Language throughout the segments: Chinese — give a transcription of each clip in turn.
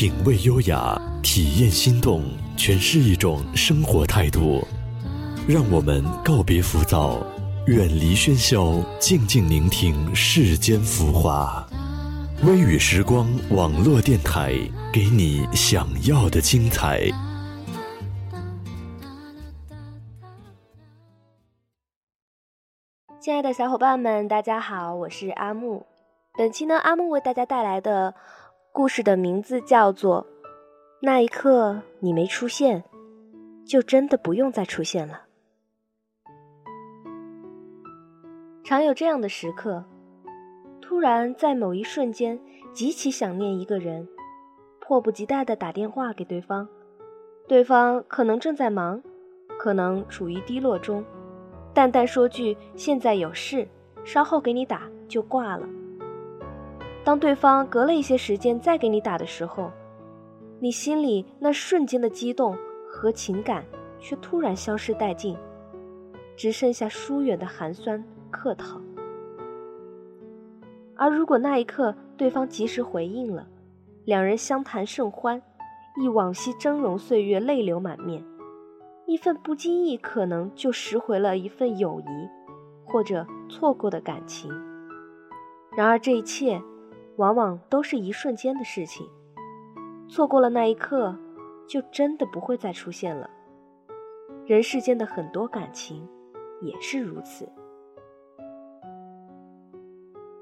品味优雅，体验心动，全是一种生活态度。让我们告别浮躁，远离喧嚣，静静聆听世间浮华。微雨时光网络电台，给你想要的精彩。亲爱的小伙伴们，大家好，我是阿木。本期呢，阿木为大家带来的故事的名字叫做《那一刻你没出现，就真的不用再出现了》。常有这样的时刻，突然在某一瞬间极其想念一个人，迫不及待的打电话给对方，对方可能正在忙，可能处于低落中。淡淡说句“现在有事，稍后给你打”就挂了。当对方隔了一些时间再给你打的时候，你心里那瞬间的激动和情感却突然消失殆尽，只剩下疏远的寒酸客套。而如果那一刻对方及时回应了，两人相谈甚欢，忆往昔峥嵘岁月，泪流满面。一份不经意，可能就拾回了一份友谊，或者错过的感情。然而这一切，往往都是一瞬间的事情。错过了那一刻，就真的不会再出现了。人世间的很多感情，也是如此。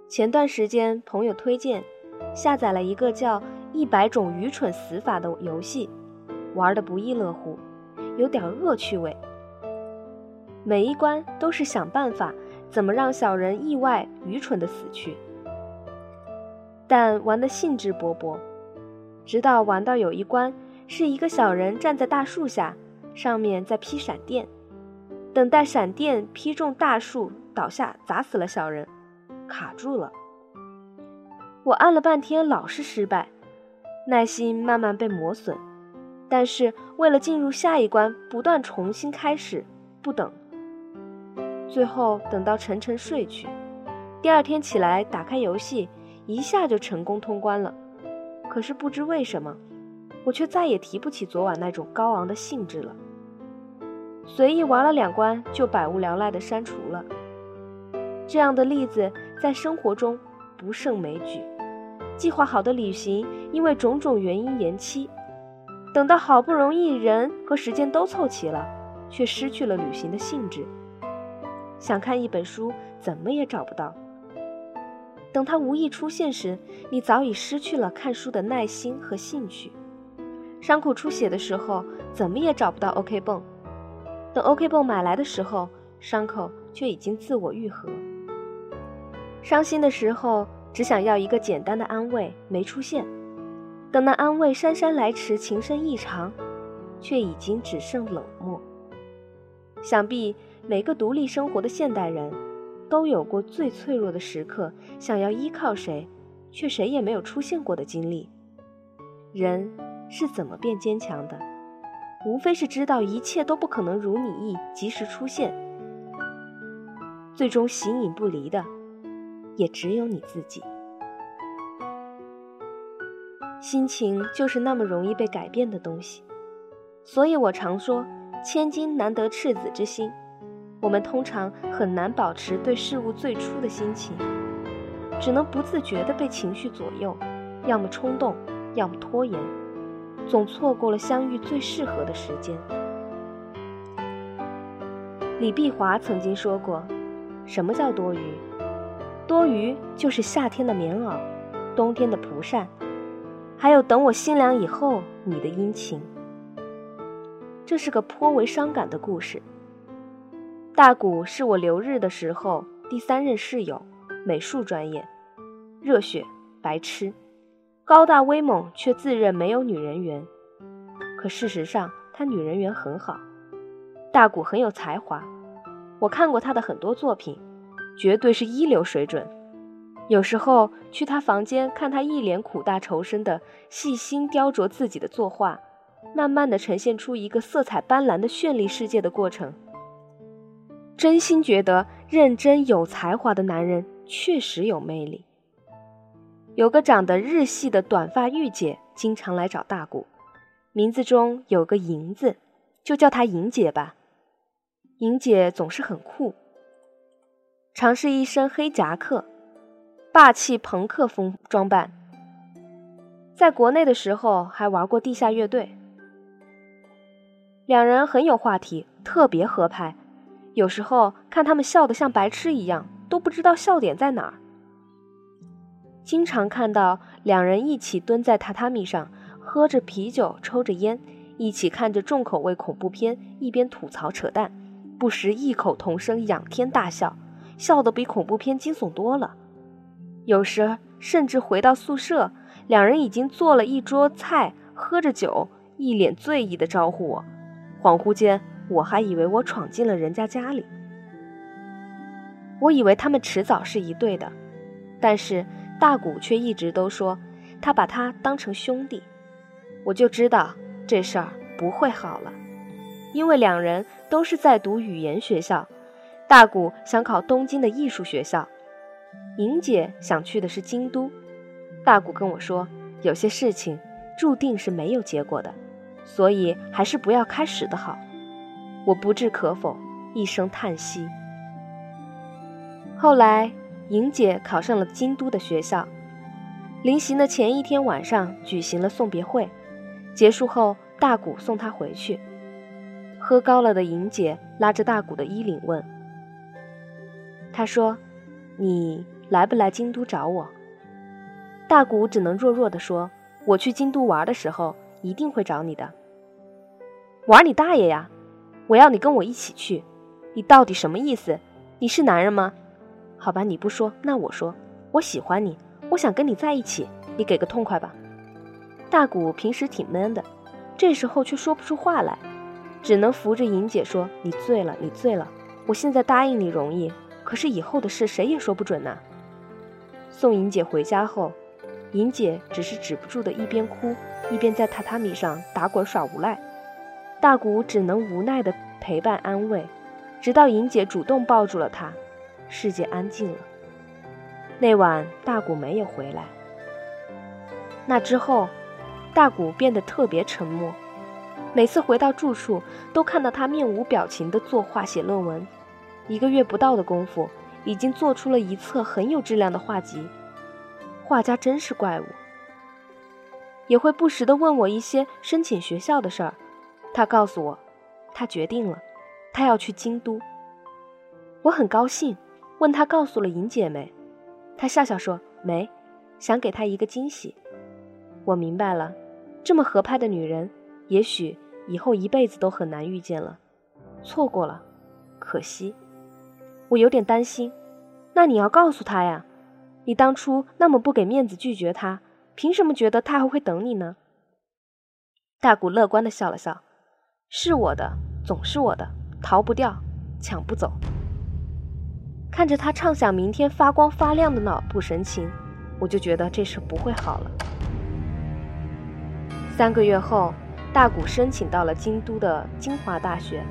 前段时间，朋友推荐下载了一个叫《一百种愚蠢死法》的游戏，玩的不亦乐乎。有点恶趣味，每一关都是想办法怎么让小人意外愚蠢的死去，但玩的兴致勃勃，直到玩到有一关是一个小人站在大树下，上面在劈闪电，等待闪电劈中大树倒下砸死了小人，卡住了。我按了半天老是失败，耐心慢慢被磨损。但是为了进入下一关，不断重新开始，不等。最后等到沉沉睡去，第二天起来打开游戏，一下就成功通关了。可是不知为什么，我却再也提不起昨晚那种高昂的兴致了。随意玩了两关，就百无聊赖的删除了。这样的例子在生活中不胜枚举。计划好的旅行因为种种原因延期。等到好不容易人和时间都凑齐了，却失去了旅行的兴致。想看一本书，怎么也找不到。等它无意出现时，你早已失去了看书的耐心和兴趣。伤口出血的时候，怎么也找不到 OK 泵。等 OK 泵买来的时候，伤口却已经自我愈合。伤心的时候，只想要一个简单的安慰，没出现。等那安慰姗姗来迟，情深意长，却已经只剩冷漠。想必每个独立生活的现代人，都有过最脆弱的时刻，想要依靠谁，却谁也没有出现过的经历。人是怎么变坚强的？无非是知道一切都不可能如你意，及时出现。最终形影不离的，也只有你自己。心情就是那么容易被改变的东西，所以我常说，千金难得赤子之心。我们通常很难保持对事物最初的心情，只能不自觉地被情绪左右，要么冲动，要么拖延，总错过了相遇最适合的时间。李碧华曾经说过：“什么叫多余？多余就是夏天的棉袄，冬天的蒲扇。”还有等我心凉以后，你的殷勤。这是个颇为伤感的故事。大谷是我留日的时候第三任室友，美术专业，热血白痴，高大威猛，却自认没有女人缘。可事实上，他女人缘很好。大谷很有才华，我看过他的很多作品，绝对是一流水准。有时候去他房间看他一脸苦大仇深的细心雕琢自己的作画，慢慢的呈现出一个色彩斑斓的绚丽世界的过程。真心觉得认真有才华的男人确实有魅力。有个长得日系的短发御姐经常来找大谷，名字中有个“银”字，就叫她银姐吧。银姐总是很酷，常是一身黑夹克，霸气朋克风装扮。在国内的时候还玩过地下乐队，两人很有话题，特别合拍。有时候看他们笑得像白痴一样，都不知道笑点在哪儿。经常看到两人一起蹲在榻榻米上，喝着啤酒，抽着烟，一起看着重口味恐怖片，一边吐槽扯淡，不时异口同声仰天大笑，笑得比恐怖片惊悚多了。有时甚至回到宿舍，两人已经做了一桌菜，喝着酒，一脸醉意的招呼我，恍惚间我还以为我闯进了人家家里。我以为他们迟早是一对的，但是。大谷却一直都说他把他当成兄弟，我就知道这事儿不会好了，因为两人都是在读语言学校。大谷想考东京的艺术学校，莹姐想去的是京都。大谷跟我说，有些事情注定是没有结果的，所以还是不要开始的好。我不置可否，一声叹息。后来。莹姐考上了京都的学校，临行的前一天晚上举行了送别会，结束后大谷送她回去。喝高了的莹姐拉着大谷的衣领问：“他说，你来不来京都找我？”大谷只能弱弱地说：“我去京都玩的时候一定会找你的。”玩你大爷呀！我要你跟我一起去，你到底什么意思？你是男人吗？好吧，你不说，那我说，我喜欢你，我想跟你在一起，你给个痛快吧。大谷平时挺闷的，这时候却说不出话来，只能扶着莹姐说：“你醉了，你醉了。我现在答应你容易，可是以后的事谁也说不准呢。”送莹姐回家后，莹姐只是止不住的一边哭一边在榻榻米上打滚耍无赖，大谷只能无奈的陪伴安慰，直到莹姐主动抱住了他。世界安静了。那晚，大谷没有回来。那之后，大谷变得特别沉默。每次回到住处，都看到他面无表情地作画写论文。一个月不到的功夫，已经做出了一册很有质量的画集。画家真是怪物。也会不时地问我一些申请学校的事儿。他告诉我，他决定了，他要去京都。我很高兴。问他告诉了莹姐没？他笑笑说没，想给她一个惊喜。我明白了，这么合拍的女人，也许以后一辈子都很难遇见了。错过了，可惜。我有点担心。那你要告诉他呀，你当初那么不给面子拒绝他，凭什么觉得他还会等你呢？大谷乐观的笑了笑，是我的，总是我的，逃不掉，抢不走。看着他畅想明天发光发亮的脑部神情，我就觉得这事不会好了。三个月后，大谷申请到了京都的精华大学，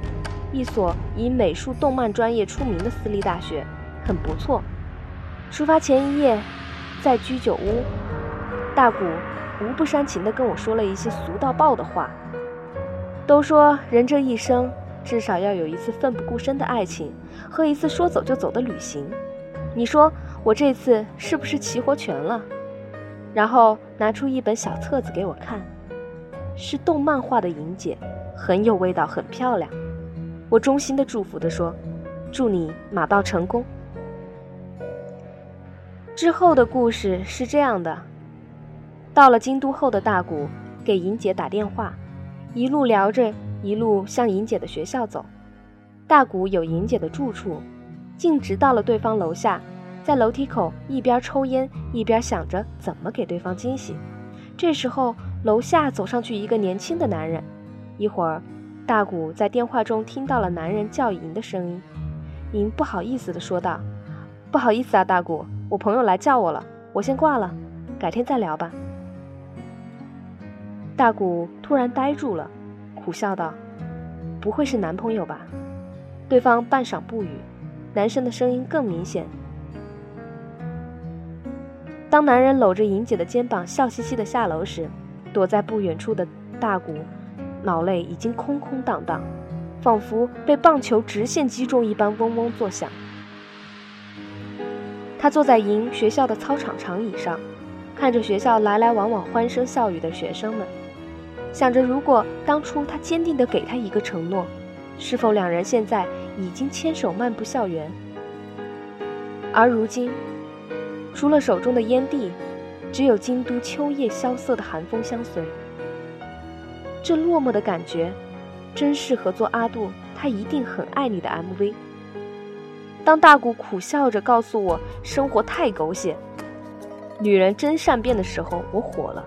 一所以美术动漫专业出名的私立大学，很不错。出发前一夜，在居酒屋，大谷无不煽情地跟我说了一些俗到爆的话。都说人这一生。至少要有一次奋不顾身的爱情和一次说走就走的旅行，你说我这次是不是齐活全了？然后拿出一本小册子给我看，是动漫画的莹姐，很有味道，很漂亮。我衷心的祝福的说：“祝你马到成功。”之后的故事是这样的：到了京都后的大谷给莹姐打电话，一路聊着。一路向莹姐的学校走，大谷有莹姐的住处，径直到了对方楼下，在楼梯口一边抽烟一边想着怎么给对方惊喜。这时候，楼下走上去一个年轻的男人。一会儿，大谷在电话中听到了男人叫莹的声音。莹不好意思地说道：“不好意思啊，大谷，我朋友来叫我了，我先挂了，改天再聊吧。”大谷突然呆住了。苦笑道：“不会是男朋友吧？”对方半晌不语，男生的声音更明显。当男人搂着莹姐的肩膀笑嘻嘻的下楼时，躲在不远处的大谷，脑内已经空空荡荡，仿佛被棒球直线击中一般，嗡嗡作响。他坐在营学校的操场长椅上，看着学校来来往往欢声笑语的学生们，想着如果当初他坚定地给他一个承诺，是否两人现在已经牵手漫步校园？而如今，除了手中的烟蒂，只有京都秋夜萧瑟的寒风相随。这落寞的感觉，真适合做阿杜他一定很爱你的 MV。当大谷苦笑着告诉我生活太狗血，女人真善变的时候，我火了。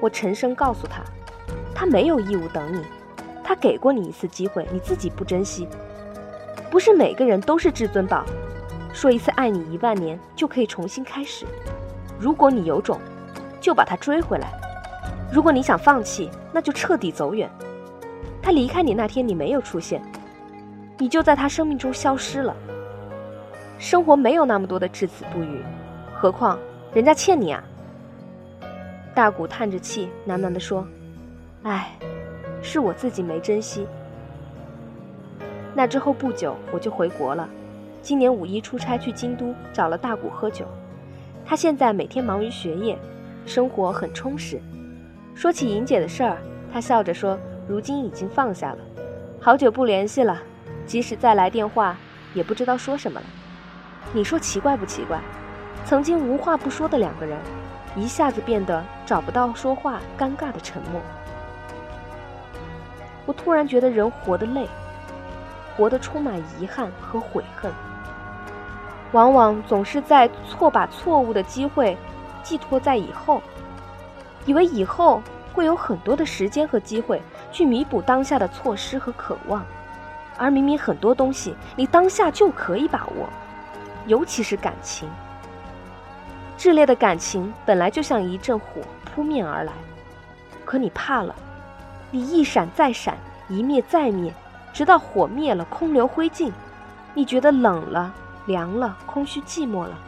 我沉声告诉他，他没有义务等你，他给过你一次机会，你自己不珍惜。不是每个人都是至尊宝。说一次爱你一万年就可以重新开始，如果你有种，就把他追回来；如果你想放弃，那就彻底走远。他离开你那天你没有出现，你就在他生命中消失了。生活没有那么多的至死不渝，何况人家欠你啊。大古叹着气，喃喃地说：“唉，是我自己没珍惜。”那之后不久，我就回国了。今年五一出差去京都，找了大谷喝酒。他现在每天忙于学业，生活很充实。说起莹姐的事儿，他笑着说：“如今已经放下了，好久不联系了，即使再来电话，也不知道说什么了。”你说奇怪不奇怪？曾经无话不说的两个人，一下子变得找不到说话，尴尬的沉默。我突然觉得人活得累，活得充满遗憾和悔恨。往往总是在错把错误的机会寄托在以后，以为以后会有很多的时间和机会去弥补当下的错失和渴望，而明明很多东西你当下就可以把握，尤其是感情。炽烈的感情本来就像一阵火扑面而来，可你怕了，你一闪再闪，一灭再灭，直到火灭了，空留灰烬，你觉得冷了。凉了，空虚寂寞了。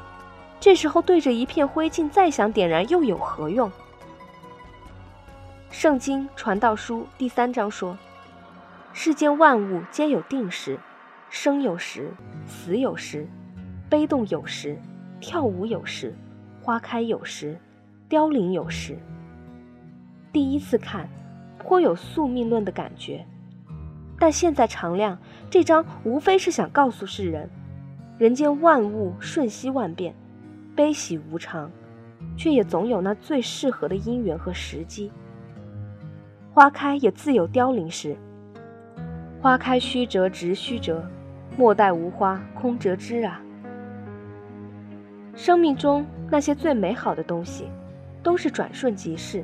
这时候对着一片灰烬再想点燃，又有何用？圣经传道书第三章说：“世间万物皆有定时，生有时，死有时，悲动有时，跳舞有时，花开有时，凋零有时。”第一次看，颇有宿命论的感觉，但现在常亮，这张无非是想告诉世人。人间万物瞬息万变，悲喜无常，却也总有那最适合的因缘和时机。花开也自有凋零时，花开须折直须折，莫待无花空折枝啊！生命中那些最美好的东西，都是转瞬即逝。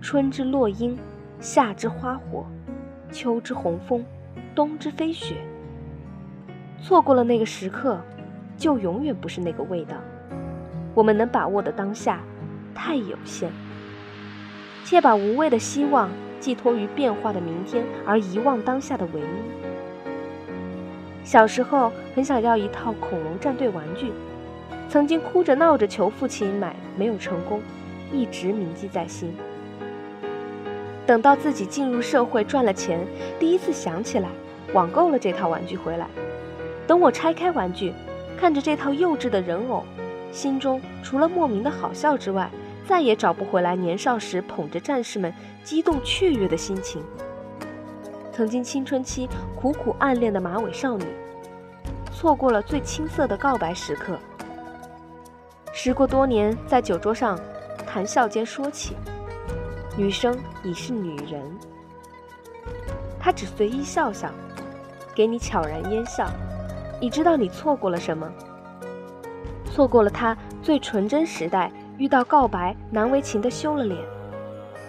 春之落樱，夏之花火，秋之红枫，冬之飞雪。错过了那个时刻，就永远不是那个味道。我们能把握的当下太有限，且把无谓的希望寄托于变化的明天，而遗忘当下的唯一。小时候很想要一套恐龙战队玩具，曾经哭着闹着求父亲买，没有成功，一直铭记在心。等到自己进入社会赚了钱，第一次想起来，网购了这套玩具回来。等我拆开玩具，看着这套幼稚的人偶，心中除了莫名的好笑之外，再也找不回来年少时捧着战士们激动雀跃的心情。曾经青春期苦苦暗恋的马尾少女，错过了最青涩的告白时刻。时过多年，在酒桌上谈笑间说起，女生已是女人，她只随意笑笑，给你悄然烟笑。你知道你错过了什么？错过了他最纯真时代遇到告白难为情的羞了脸，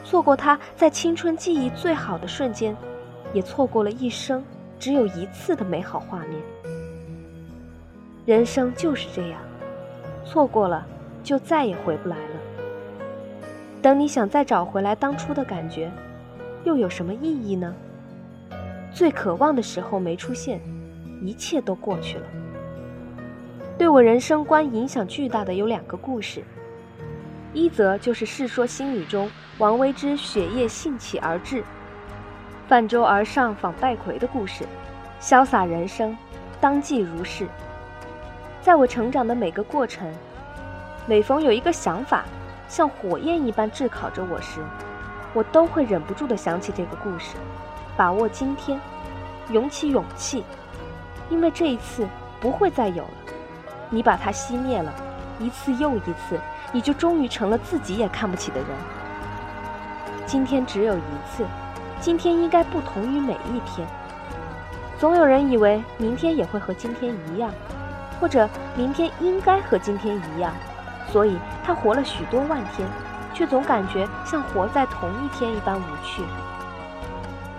错过他在青春记忆最好的瞬间，也错过了一生只有一次的美好画面。人生就是这样，错过了就再也回不来了。等你想再找回来当初的感觉，又有什么意义呢？最渴望的时候没出现。一切都过去了。对我人生观影响巨大的有两个故事，一则就是《世说新语》中王维之雪夜兴起而至，泛舟而上访戴逵的故事，潇洒人生，当即如是。在我成长的每个过程，每逢有一个想法像火焰一般炙烤着我时，我都会忍不住地想起这个故事，把握今天，涌起勇气，因为这一次不会再有了。你把它熄灭了，一次又一次，你就终于成了自己也看不起的人。今天只有一次，今天应该不同于每一天。总有人以为明天也会和今天一样。或者明天应该和今天一样，所以他活了许多万天，却总感觉像活在同一天一般无趣。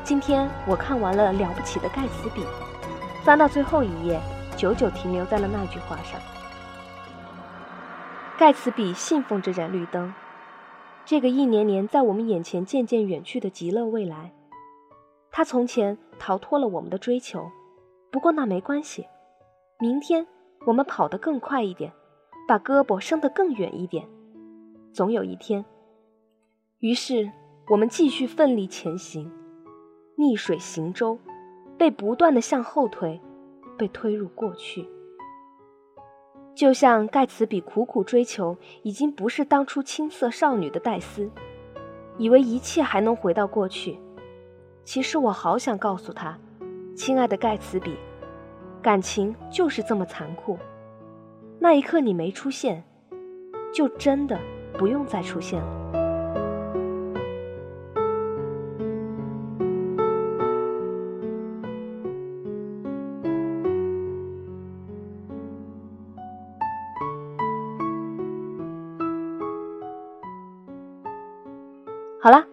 今天我看完了《了不起的盖茨比》，翻到最后一页，久久停留在了那句话上。盖茨比信奉这盏绿灯，这个一年年在我们眼前渐渐远去的极乐未来。他从前逃脱了我们的追求，不过那没关系，明天。我们跑得更快一点，把胳膊伸得更远一点，总有一天。于是我们继续奋力前行，逆水行舟，被不断的向后推，被推入过去。就像盖茨比苦苦追求，已经不是当初青涩少女的戴斯，以为一切还能回到过去。其实我好想告诉他，亲爱的盖茨比。感情就是这么残酷，那一刻你没出现，就真的不用再出现了。好了，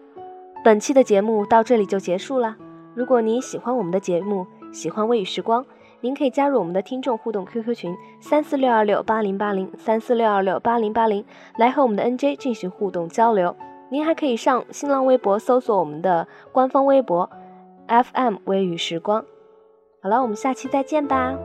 本期的节目到这里就结束了。如果你喜欢我们的节目，喜欢微雨时光。您可以加入我们的听众互动 QQ 群三四六二六八零八零三四六二六八零八零，来和我们的 NJ 进行互动交流。您还可以上新浪微博搜索我们的官方微博 FM 微雨时光。好了，我们下期再见吧。